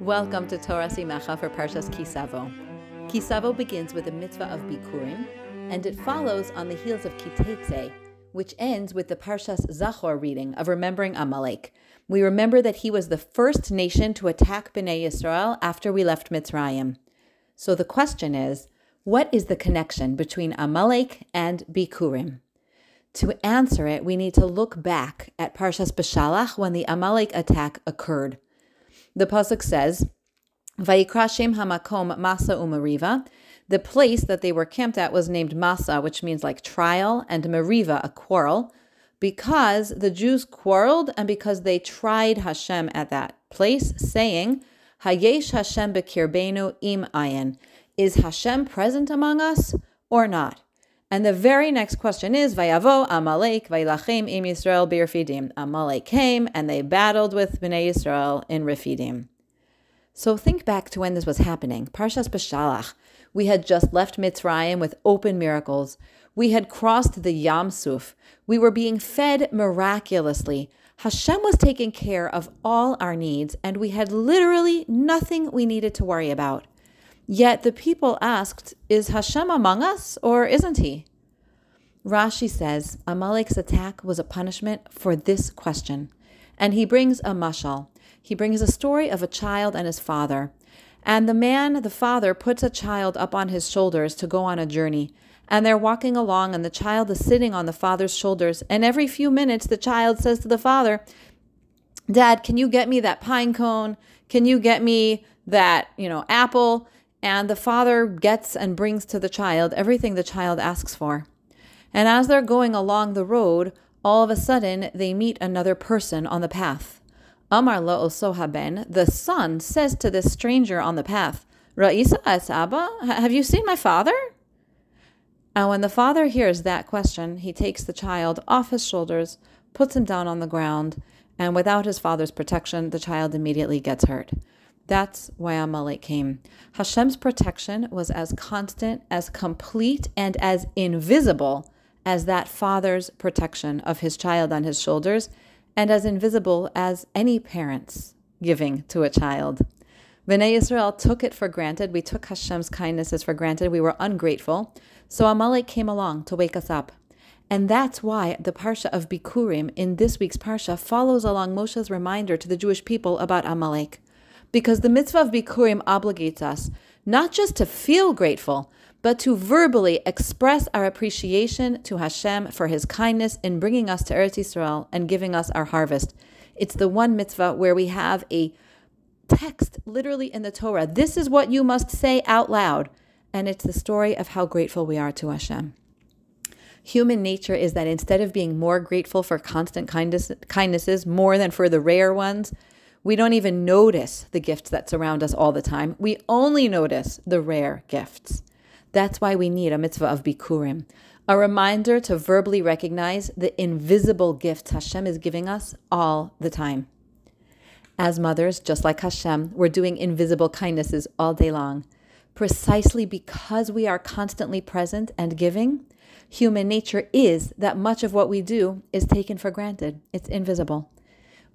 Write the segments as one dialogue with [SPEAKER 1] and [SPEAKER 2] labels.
[SPEAKER 1] Welcome to Torah Simacha for Parshas Kisavo. Kisavo begins with the mitzvah of Bikurim, and it follows on the heels of Kitetse, which ends with the Parshas Zachor reading of remembering Amalek. We remember that he was the first nation to attack Bnei Yisrael after we left Mitzrayim. So the question is, what is the connection between Amalek and Bikurim? To answer it, we need to look back at Parshas Beshalach when the Amalek attack occurred. The pasuk says, "Vayikra hamakom Masa umariva." The place that they were camped at was named Masa, which means like trial, and Mariva, a quarrel, because the Jews quarreled and because they tried Hashem at that place, saying, Hayesh Hashem bekirbenu im ayin. Is Hashem present among us or not? And the very next question is Vayavo Amalek Vaylachem im Yisrael bir Amalek came and they battled with Bnei Yisrael in Refidim. So think back to when this was happening. Parshas Beshalach. We had just left Mitzrayim with open miracles. We had crossed the Yam Suf. We were being fed miraculously. Hashem was taking care of all our needs, and we had literally nothing we needed to worry about. Yet the people asked, Is Hashem among us or isn't he? Rashi says Amalek's attack was a punishment for this question. And he brings a mashal. He brings a story of a child and his father. And the man, the father, puts a child up on his shoulders to go on a journey. And they're walking along, and the child is sitting on the father's shoulders. And every few minutes, the child says to the father, Dad, can you get me that pine cone? Can you get me that, you know, apple? And the father gets and brings to the child everything the child asks for. And as they're going along the road, all of a sudden they meet another person on the path. Amar lo osohaben, the son says to this stranger on the path, Ra'isa es Abba, have you seen my father? And when the father hears that question, he takes the child off his shoulders, puts him down on the ground, and without his father's protection, the child immediately gets hurt. That's why Amalek came. Hashem's protection was as constant, as complete, and as invisible as that father's protection of his child on his shoulders, and as invisible as any parent's giving to a child. Bnei Israel took it for granted. We took Hashem's kindnesses for granted. We were ungrateful. So Amalek came along to wake us up. And that's why the Parsha of Bikurim in this week's Parsha follows along Moshe's reminder to the Jewish people about Amalek because the mitzvah of Bikurim obligates us not just to feel grateful, but to verbally express our appreciation to Hashem for His kindness in bringing us to Eretz Yisrael and giving us our harvest. It's the one mitzvah where we have a text literally in the Torah. This is what you must say out loud. And it's the story of how grateful we are to Hashem. Human nature is that instead of being more grateful for constant kindness, kindnesses more than for the rare ones, we don't even notice the gifts that surround us all the time. We only notice the rare gifts. That's why we need a mitzvah of Bikurim, a reminder to verbally recognize the invisible gifts Hashem is giving us all the time. As mothers, just like Hashem, we're doing invisible kindnesses all day long. Precisely because we are constantly present and giving, human nature is that much of what we do is taken for granted. It's invisible.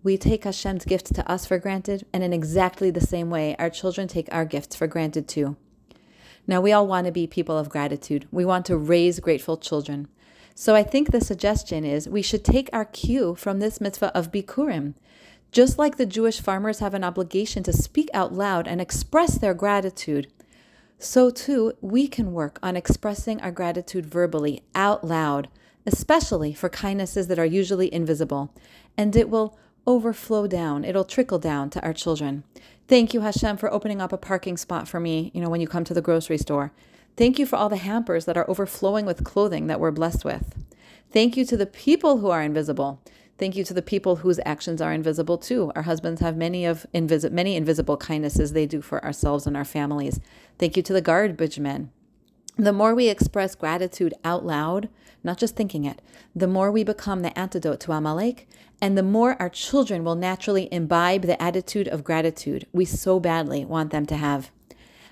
[SPEAKER 1] We take Hashem's gifts to us for granted, and in exactly the same way, our children take our gifts for granted too. Now, we all want to be people of gratitude. We want to raise grateful children. So I think the suggestion is we should take our cue from this mitzvah of Bikurim. Just like the Jewish farmers have an obligation to speak out loud and express their gratitude, so too we can work on expressing our gratitude verbally out loud, especially for kindnesses that are usually invisible. And it will overflow down. It'll trickle down to our children. Thank you, Hashem, for opening up a parking spot for me, you know, when you come to the grocery store. Thank you for all the hampers that are overflowing with clothing that we're blessed with. Thank you to the people who are invisible. Thank you to the people whose actions are invisible too. Our husbands have many of invisi- many invisible kindnesses they do for ourselves and our families. Thank you to the garbage men. The more we express gratitude out loud, not just thinking it, the more we become the antidote to Amalek, and the more our children will naturally imbibe the attitude of gratitude we so badly want them to have.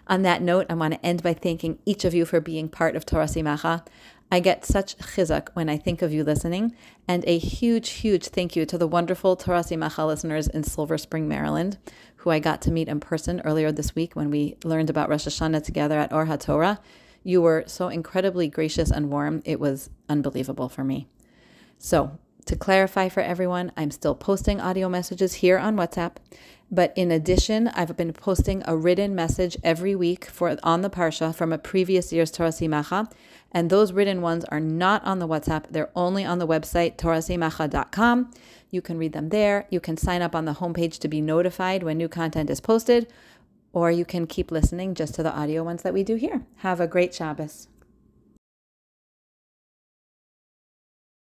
[SPEAKER 1] On that note, I want to end by thanking each of you for being part of Torah Simacha. I get such chizuk when I think of you listening, and a huge, huge thank you to the wonderful Torah Simacha listeners in Silver Spring, Maryland, who I got to meet in person earlier this week when we learned about Rosh Hashanah together at Or HaTorah. You were so incredibly gracious and warm. It was unbelievable for me. So, to clarify for everyone, I'm still posting audio messages here on WhatsApp, but in addition, I've been posting a written message every week for on the parsha from a previous year's Torah Simacha, and those written ones are not on the WhatsApp. They're only on the website torahsimacha.com. You can read them there. You can sign up on the homepage to be notified when new content is posted, or you can keep listening just to the audio ones that we do here. Have a great Shabbos.